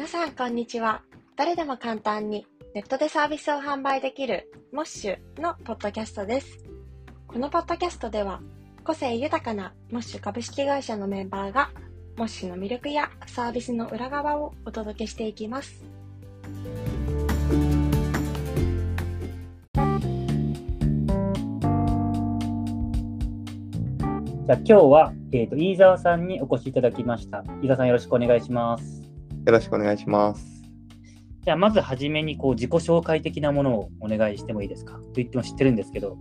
皆さん、こんにちは。誰でも簡単にネットでサービスを販売できるモッシュのポッドキャストです。このポッドキャストでは、個性豊かなモッシュ株式会社のメンバーが、モッシュの魅力やサービスの裏側をお届けしていきます。じゃあ今日は、えーと、飯沢さんにお越しいただきました。飯沢さんよろしくお願いします。よろしくお願いします。じゃあまずはじめにこう自己紹介的なものをお願いしてもいいですか？と言っても知ってるんですけど。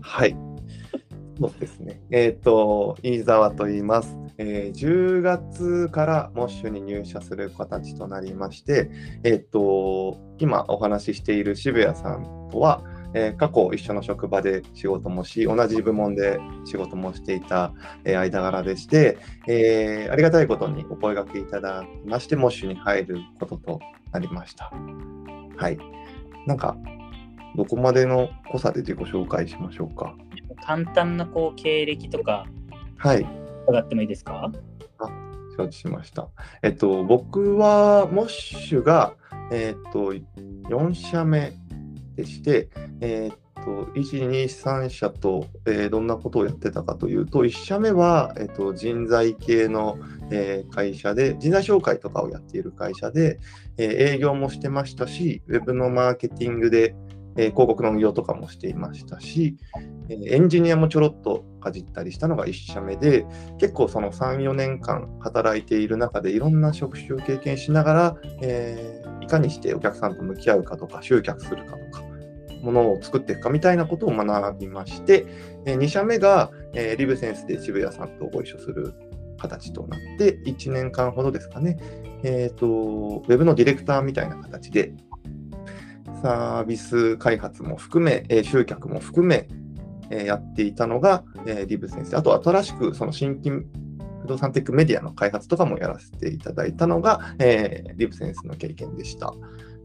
はい。そうですね。えっ、ー、と、飯沢と言います。えー、10月からモッシュに入社する形となりまして、えっ、ー、と、今お話ししている渋谷さんとは、えー、過去一緒の職場で仕事もし、同じ部門で仕事もしていた、えー、間柄でして、えー、ありがたいことにお声がけいただきまして、モッシュに入ることとなりました。はい。なんか、どこまでの濃さで自己紹介しましょうか？簡単なこう経歴とか、はい。伺ってもいいですか？あ、承知しました。えっと、僕は、モッシュが、えっと、4社目でして、えー、っと1、2、3社と、えー、どんなことをやってたかというと、1社目は、えー、っと人材系の、えー、会社で、人材紹介とかをやっている会社で、えー、営業もしてましたし、ウェブのマーケティングで、えー、広告の運用とかもしていましたし、えー、エンジニアもちょろっとかじったりしたのが1社目で、結構その3、4年間働いている中でいろんな職種を経験しながら、えー、いかにしてお客さんと向き合うかとか、集客するかとか、ものを作っていくかみたいなことを学びまして、え2社目が、えリブセンスで渋谷さんとご一緒する形となって、1年間ほどですかね、えっ、ー、と、ウェブのディレクターみたいな形で、サービス開発も含め、え集客も含め、えやっていたのが、えリブ先生。あと、新しくその新規不動産テックメディアの開発とかもやらせていただいたのが、えー、リブセンスの経験でした。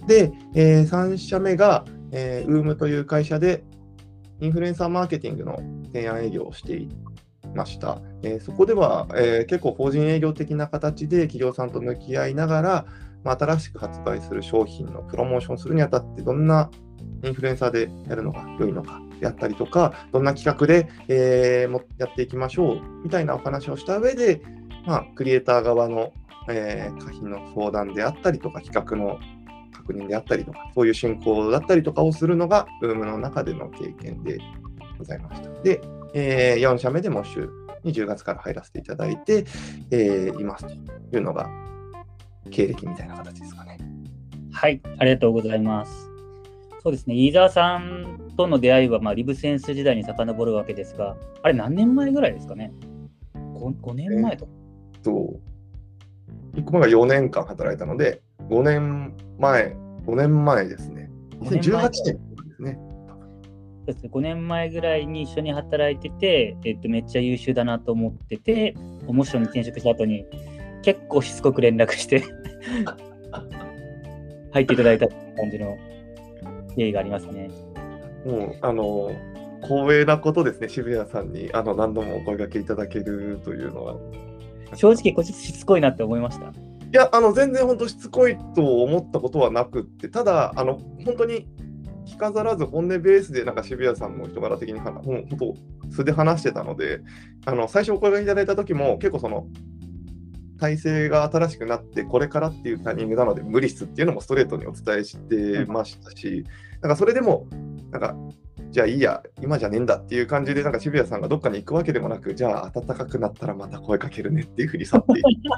で、えー、3社目が、えー、UM という会社でインフルエンサーマーケティングの提案営業をしていました。えー、そこでは、えー、結構法人営業的な形で企業さんと向き合いながら、まあ、新しく発売する商品のプロモーションするにあたってどんなインフルエンサーでやるのが良いのかであったりとか、どんな企画で、えー、もやっていきましょうみたいなお話をした上で、まあ、クリエイター側の、えー、可否の相談であったりとか、企画の確認であったりとか、そういう進行だったりとかをするのが、ブームの中での経験でございました。で、えー、4社目でも週に10月から入らせていただいて、えー、いますというのが、経歴みたいな形ですかね。はい、ありがとうございます。そうですね、飯沢さんとの出会いは、まあ、リブセンス時代に遡るわけですが、あれ、何年前ぐらいですかね？5, 5年前と。えっと、1個目が4年間働いたので、5年前、5年前ですね。2018年ですね。そうですね5年前ぐらいに一緒に働いてて、えっと、めっちゃ優秀だなと思ってて、面白いに転職した後に結構しつこく連絡して 入っていただいた感じの経緯がありますね。もう、あの、光栄なことですね、渋谷さんにあの何度もお声がけいただけるというのは。正直、こっちしつこいなって思いました。いや、あの全然本当しつこいと思ったことはなくって、ただ、あの本当に着飾らず本音ベースでなんか渋谷さんの人柄的に本当素で話してたので、あの最初お声がいただいた時も結構その体制が新しくなってこれからっていうタイミングなので無理っすっていうのもストレートにお伝えしてましたし、なんかそれでもなんかじゃあいいや、今じゃねえんだっていう感じで、なんか渋谷さんがどっかに行くわけでもなく、じゃあ暖かくなったらまた声かけるねっていうふうに去っていって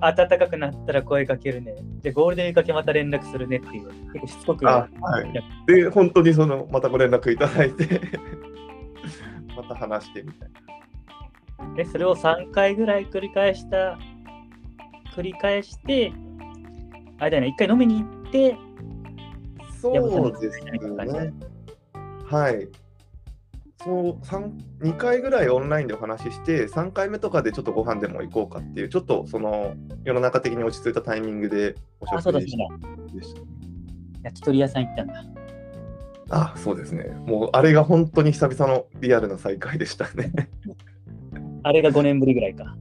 暖かくなったら声かけるね。じゃあゴールデンウィーク明けまた連絡するねっていう、結構しつこく。はい、で、本当にそのまたご連絡いただいて また話してみたいな。で、それを3回ぐらい繰り返した、繰り返して、あれだよね、1回飲みに行って、そうですね。はい。そう2回ぐらいオンラインでお話しして、3回目とかでちょっとご飯でも行こうかっていう、ちょっとその世の中的に落ち着いたタイミングでお食事でした。焼き鳥屋さん行ったんだ。あ、そうですね。もうあれが本当に久々のリアルな再会でしたね。あれが5年ぶりぐらいか。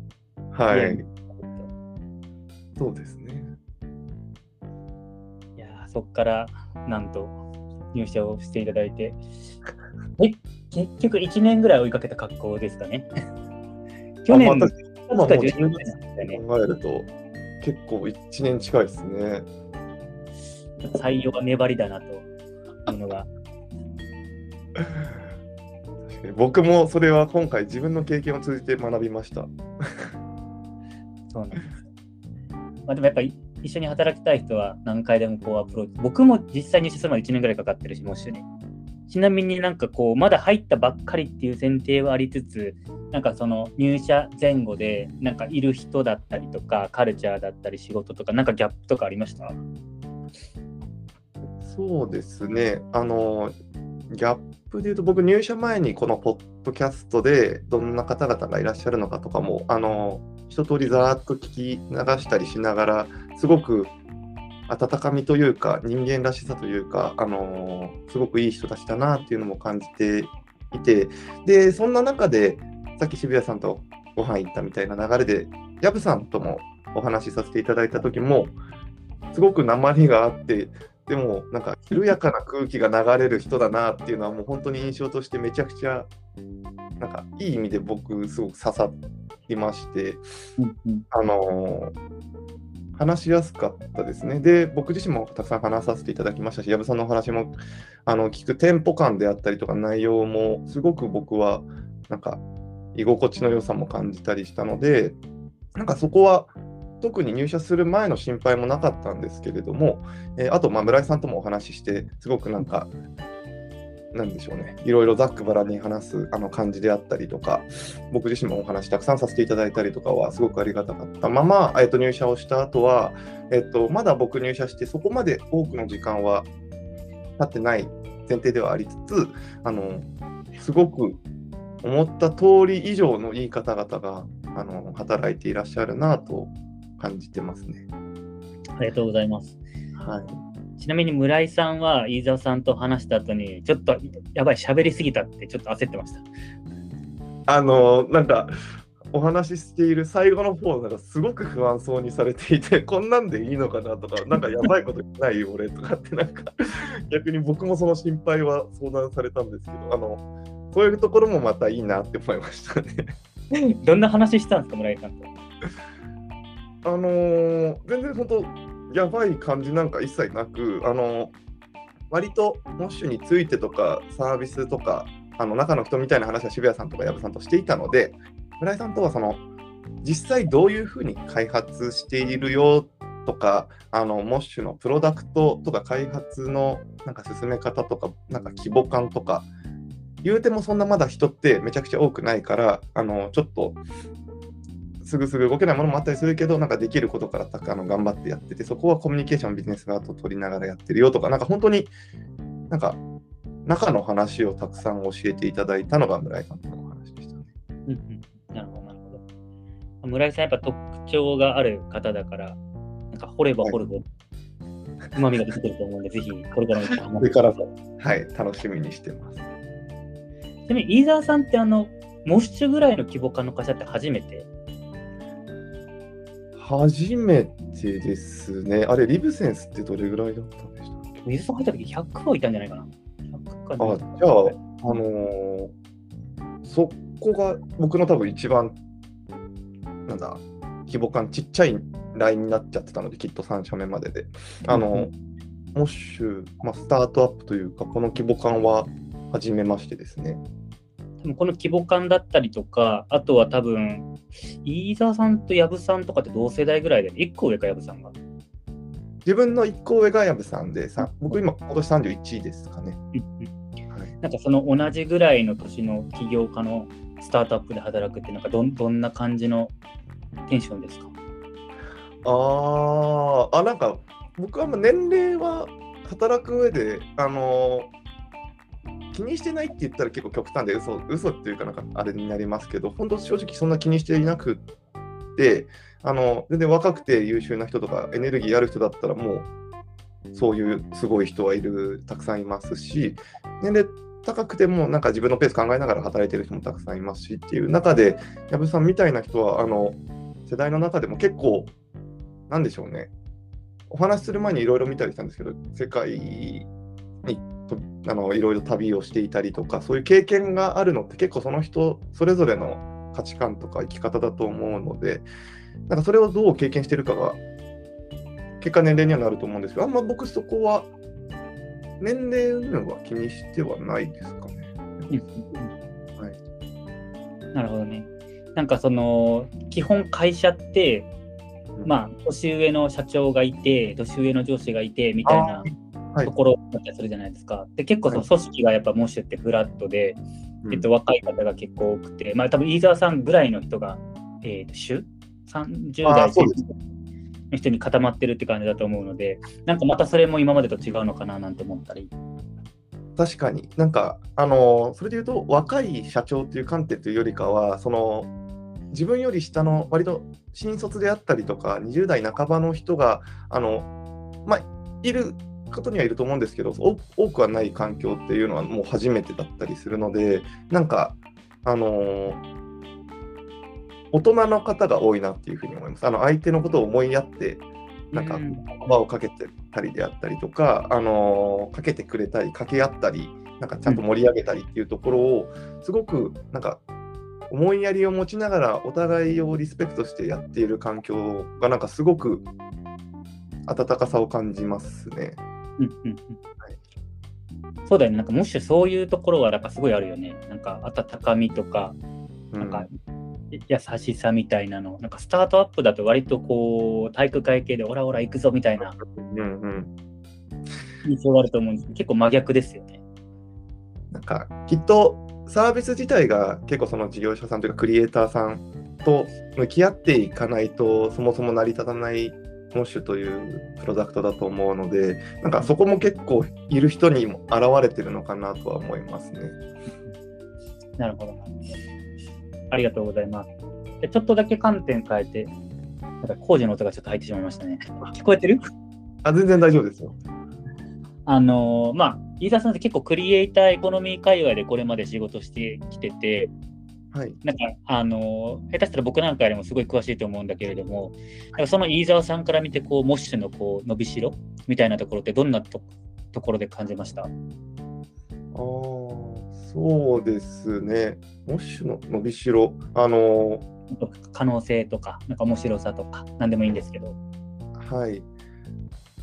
はい。そうですね。いやーそっからなんと入社をしていただいて、え結局1年ぐらい追いかけた格好ですかね。去年のあまた今もう10 10年な考えると結構1年近いですね。採用は粘りだなというのが。確かに僕もそれは今回自分の経験を通じて学びました。そうなんです。まあ、でもやっぱり一緒に働きたい人は何回でもこうアプローチ。僕も実際入社するまで1年ぐらいかかってるし、もしね。ちなみになんかこう、まだ入ったばっかりっていう前提はありつつ、なんかその入社前後でなんかいる人だったりとか、カルチャーだったり仕事とか、なんかギャップとかありました？そうですね。あの、ギャップで言うと、僕、入社前にこのポッドキャストでどんな方々がいらっしゃるのかとかも、あの、一通りざーっと聞き流したりしながら、すごく温かみというか、人間らしさというか、あの、すごくいい人たちだなっていうのも感じていて、で、そんな中で、さっき渋谷さんとご飯行ったみたいな流れで、ヤブさんともお話しさせていただいた時も、すごく鉛があって、でもなんか緩やかな空気が流れる人だなっていうのはもう本当に印象としてめちゃくちゃなんかいい意味で僕すごく刺さっりましてうんうんあのー話しやすかったですね。で僕自身もたくさん話させていただきましたし藪さんのお話もあの聞くテンポ感であったりとか内容もすごく僕はなんか居心地の良さも感じたりしたのでなんかそこは特に入社する前の心配もなかったんですけれども、えーあと、まあ、村井さんともお話しして、すごくなんか、なんでしょうね、いろいろざっくばらんに話すあの感じであったりとか、僕自身もお話たくさんさせていただいたりとかは、すごくありがたかったまま、えっと入社をした後は、えっとまだ僕入社して、そこまで多くの時間は経ってない前提ではありつつ、あのすごく思った通り以上のいい方々があの働いていらっしゃるなと感じてますね。ありがとうございます。はい。ちなみに村井さんは飯沢さんと話した後に、ちょっとやばい、喋りすぎたってちょっと焦ってました。あのなんかお話ししている最後の方なんかすごく不安そうにされていて こんなんでいいのかなとかなんかやばいことないよ俺とかってなんか逆に僕もその心配は相談されたんですけどあのそういうところもまたいいなって思いましたね。どんな話したんですか、村井さんと。あのー全然本当やばい感じなんか一切なく、あの割とモッシュについてとかサービスとかあの中の人みたいな話は渋谷さんとか藪さんとしていたので村井さんとはその実際どういうふうに開発しているよとかあのモッシュのプロダクトとか開発のなんか進め方とかなんか規模感とか言うてもそんなまだ人ってめちゃくちゃ多くないからあのちょっとすぐすぐ動けないものもあったりするけど、なんかできることからあの頑張ってやってて、そこはコミュニケーション、ビジネス側と取りながらやってるよとか、なんか本当になんか中の話をたくさん教えていただいたのが村井さんとのお話でしたね。うんうん、なるほど、なるほど。村井さん、やっぱ特徴がある方だから、なんか掘れば掘るほど、うまみが出てくると思うんで、ぜひこれからもこれからも、はい、楽しみにしてます。ちなみに、飯沢さんって、あの、モッシュぐらいの規模感の会社って初めて？初めてですね。あれ、リブセンスってどれぐらいだったんでしたっけ？水さん入った時100はいたんじゃないかな。100かあ、じゃあ、あのーそこが僕の多分一番、なんだ、規模感ちっちゃいラインになっちゃってたので、きっと3社目までで。あの、うんモッシュ、まあ、スタートアップというか、この規模感は初めましてですね。でもこの規模感だったりとか、あとは多分、飯沢さんと藪さんとかって同世代ぐらいで、1個上か藪さんが。自分の1個上が藪さんで、さ僕今、今年31ですかね。はい。なんかその同じぐらいの年の起業家のスタートアップで働くって、なんかどんどんな感じのテンションですか？あー。あ、なんか僕はもう年齢は働く上で、あの気にしてないって言ったら結構極端で嘘嘘っていうかなんかあれになりますけど、本当正直そんな気にしていなくって、あの全然若くて優秀な人とかエネルギーある人だったらもうそういうすごい人はいる、たくさんいますし、年齢高くてもなんか自分のペース考えながら働いてる人もたくさんいますしっていう中で、藪さんみたいな人はあの世代の中でも結構なんでしょうね、お話しする前にいろいろ見たりしたんですけど、世界にあのいろいろ旅をしていたりとか、そういう経験があるのって結構その人それぞれの価値観とか生き方だと思うので、なんかそれをどう経験してるかが、結果年齢にはなると思うんですけど、あんま僕そこは、年齢は気にしてはないですかね。はい、なるほどね。なんかその、基本会社って、まあ、年上の社長がいて、年上の上司がいて、みたいなはいところだったりするじゃないですか。で、結構その組織がやっぱモッシュってフラットで、うんえっと、若い方が結構多くて、まあ多分飯沢さんぐらいの人が、えーと、主 ?30 代の人に固まってるって感じだと思うので、なんかまたそれも今までと違うのかななんて思ったり。確かになんかあのそれで言うと若い社長という観点というよりかはその自分より下の割と新卒であったりとか20代半ばの人があのまあいることにはいると思うんですけどお多くはない環境っていうのはもう初めてだったりするのでなんかあの大人の方が多いなっていうふうに思います。あの相手のことを思いやってなんか葉をかけてたりであったりとか、あのーかけてくれたり、掛け合ったり、なんかちゃんと盛り上げたりっていうところを、すごくなんか思いやりを持ちながら、お互いをリスペクトしてやっている環境が、なんかすごく温かさを感じますね。うんうんうん。そうだよね、なんかもしそういうところはなんかすごいあるよね。なんか温かみとか、うんなん。か優しさみたいなの、なんかスタートアップだと割とこう体育会系でオラオラ行くぞみたいな。うんうん印象があると思うんですけど、結構真逆ですよね。なんかきっとサービス自体が結構その事業者さんというかクリエイターさんと向き合っていかないとそもそも成り立たないモッシュというプロダクトだと思うのでなんかそこも結構いる人にも現れてるのかなとは思いますね。なるほど。ありがとうございます。でちょっとだけ観点変えて、なんか工事の音がちょっと入ってしまいましたね。聞こえてる？あ全然大丈夫ですよ。あのーまあ、飯田さんって結構クリエイターエコノミー界隈でこれまで仕事してきてて、はい。なんか、あのー下手したら僕なんかよりもすごい詳しいと思うんだけれども、なんかその飯沢さんから見て、こう、モッシュのこう伸びしろみたいなところってどんなとところで感じました？ああそうですね。モッシュの伸びしろあの可能性とか、なんか面白さとか、なんでもいいんですけど。はい。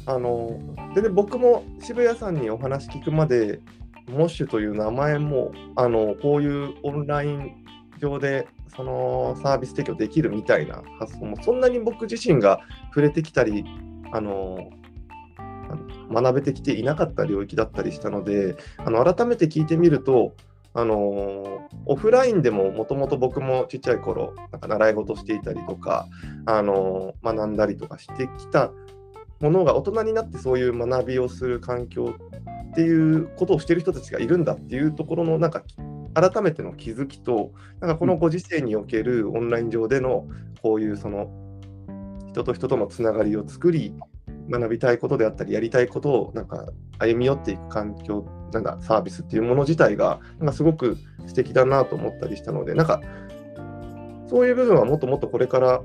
あの、全然僕も渋谷さんにお話聞くまで、モッシュという名前も、あの、こういうオンライン上で、そのサービス提供できるみたいな発想も、そんなに僕自身が触れてきたり、あの、学べてきていなかった領域だったりしたので、あの改めて聞いてみると、あのオフラインでももともと僕もちっちゃい頃なんか習い事していたりとか、あの学んだりとかしてきたものが大人になってそういう学びをする環境っていうことをしてる人たちがいるんだっていうところのなんか改めての気づきとなんかこのご時世におけるオンライン上でのこういうその人と人とのつながりを作り学びたいことであったりやりたいことをなんか歩み寄っていく環境なんだサービスっていうもの自体がなんかすごく素敵だなと思ったりしたのでなんかそういう部分はもっともっとこれから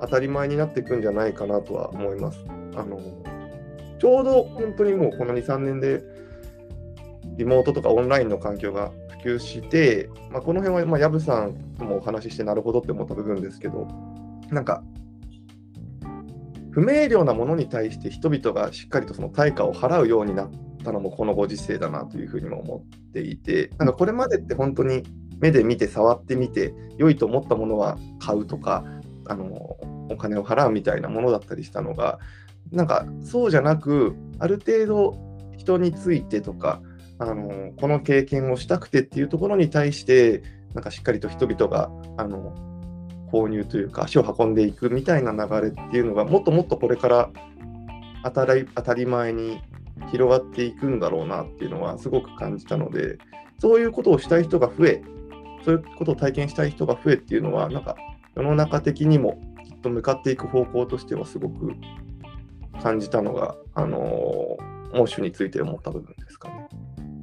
当たり前になっていくんじゃないかなとは思います。あのちょうど本当にもうこの2、3年でリモートとかオンラインの環境が普及して、まあ、この辺はまあさんともお話ししてなるほどって思った部分ですけど、なんか不明瞭なものに対して人々がしっかりとその対価を払うようになったのもこのご時世だなというふうにも思っていて、なんかこれまでって本当に目で見て触ってみて良いと思ったものは買うとかあのお金を払うみたいなものだったりしたのがなんかそうじゃなくある程度人についてとかあのこの経験をしたくてっていうところに対してなんかしっかりと人々があの購入というか足を運んでいくみたいな流れっていうのがもっともっとこれから当たり当たり前に広がっていくんだろうなっていうのはすごく感じたのでそういうことをしたい人が増えそういうことを体験したい人が増えっていうのはなんか世の中的にもきっと向かっていく方向としてはすごく感じたのが、あのー、モーシュについて思った部分ですかね。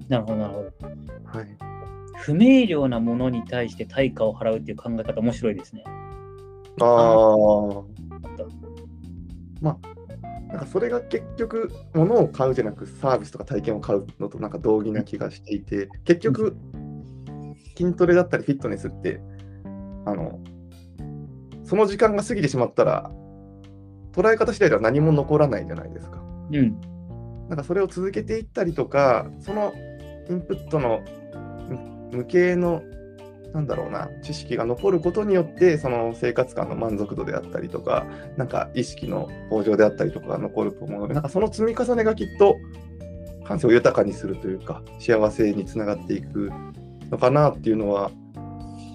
なるほど、なるほど。はい、不明瞭なものに対して対価を払うっていう考え方面白いですね。ああ、まあ、なんかそれが結局、物を買うじゃなくサービスとか体験を買うのとなんか同義な気がしていて、結局、筋トレだったりフィットネスって、あの、その時間が過ぎてしまったら、捉え方次第では何も残らないじゃないですか。うん。なんかそれを続けていったりとか、そのインプットの無形の、なんだろうな、知識が残ることによって、その生活感の満足度であったりとか、なんか意識の向上であったりとかが残ると思うので、なんかその積み重ねがきっと感性を豊かにするというか、幸せにつながっていくのかなっていうのは、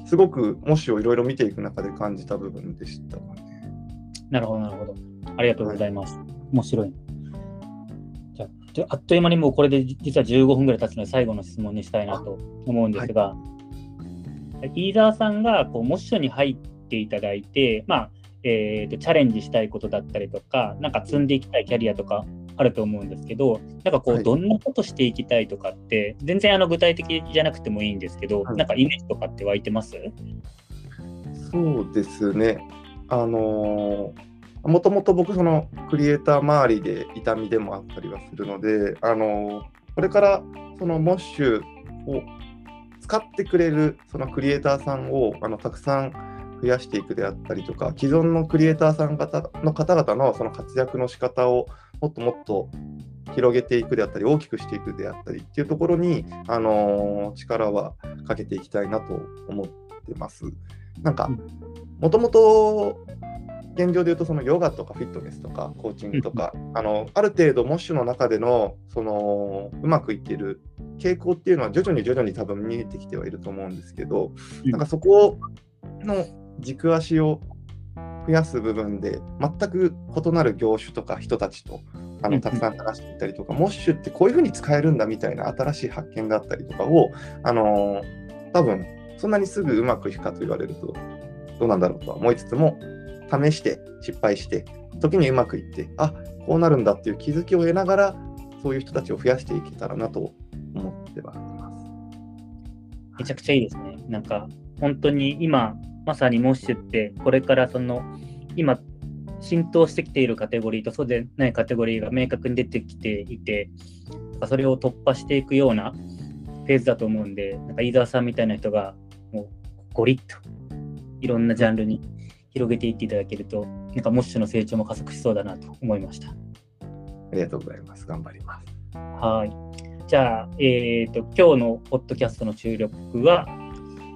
すごく模試をいろいろ見ていく中で感じた部分でしたかね。なるほど、なるほど。ありがとうございます。面白い。じゃあっという間にもうこれで実は15分ぐらい経つので、最後の質問にしたいなと思うんですが、飯沢さんがこうモッションに入っていただいて、まあえーと、チャレンジしたいことだったりとか、なんか積んでいきたいキャリアとかあると思うんですけど、なんかこう、はい。どんなことしていきたいとかって、全然あの具体的じゃなくてもいいんですけど、はい。なんかイメージとかって湧いてます？そうですね。あのーもともと僕、そのクリエイター周りで痛みでもあったりはするので、あのーこれからそのモッシュを使ってくれるそのクリエイターさんをあのたくさん増やしていくであったりとか、既存のクリエイターさん方の方々のその活躍の仕方をもっともっと広げていくであったり、大きくしていくであったりっていうところに、あのー力はかけていきたいなと思ってます。なんか、もともと現状で言うと、そのヨガとかフィットネスとかコーチングとか、あのある程度、モッシュの中でのそのうまくいっている傾向っていうのは徐々に徐々に多分見えてきてはいると思うんですけど、うん。なんかそこの軸足を増やす部分で、全く異なる業種とか人たちとあうんのたくさん話していったりとか、モッシュってこういうふうに使えるんだみたいな新しい発見があったりとかを、あの多分そんなにすぐうまくいくかと言われるとどうなんだろうとは思いつつも、試して失敗して、時にうまくいって、あこうなるんだっていう気づきを得ながら、そういう人たちを増やしていけたらなと思ってはいます。めちゃくちゃいいですね。なんか、本当に今、まさにモッシュって、これからその、今、浸透してきているカテゴリーとそうでないカテゴリーが明確に出てきていて、それを突破していくようなフェーズだと思うんで、なんか飯沢さんみたいな人が、もう、ゴリッと、いろんなジャンルに広げていっていただけると、なんかモッシュの成長も加速しそうだなと思いました。ありがとうございます。頑張ります。はい。じゃあ、えっ、と、今日のポッドキャストの注力は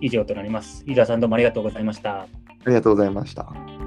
以上となります。飯沢さんどうもありがとうございました。ありがとうございました。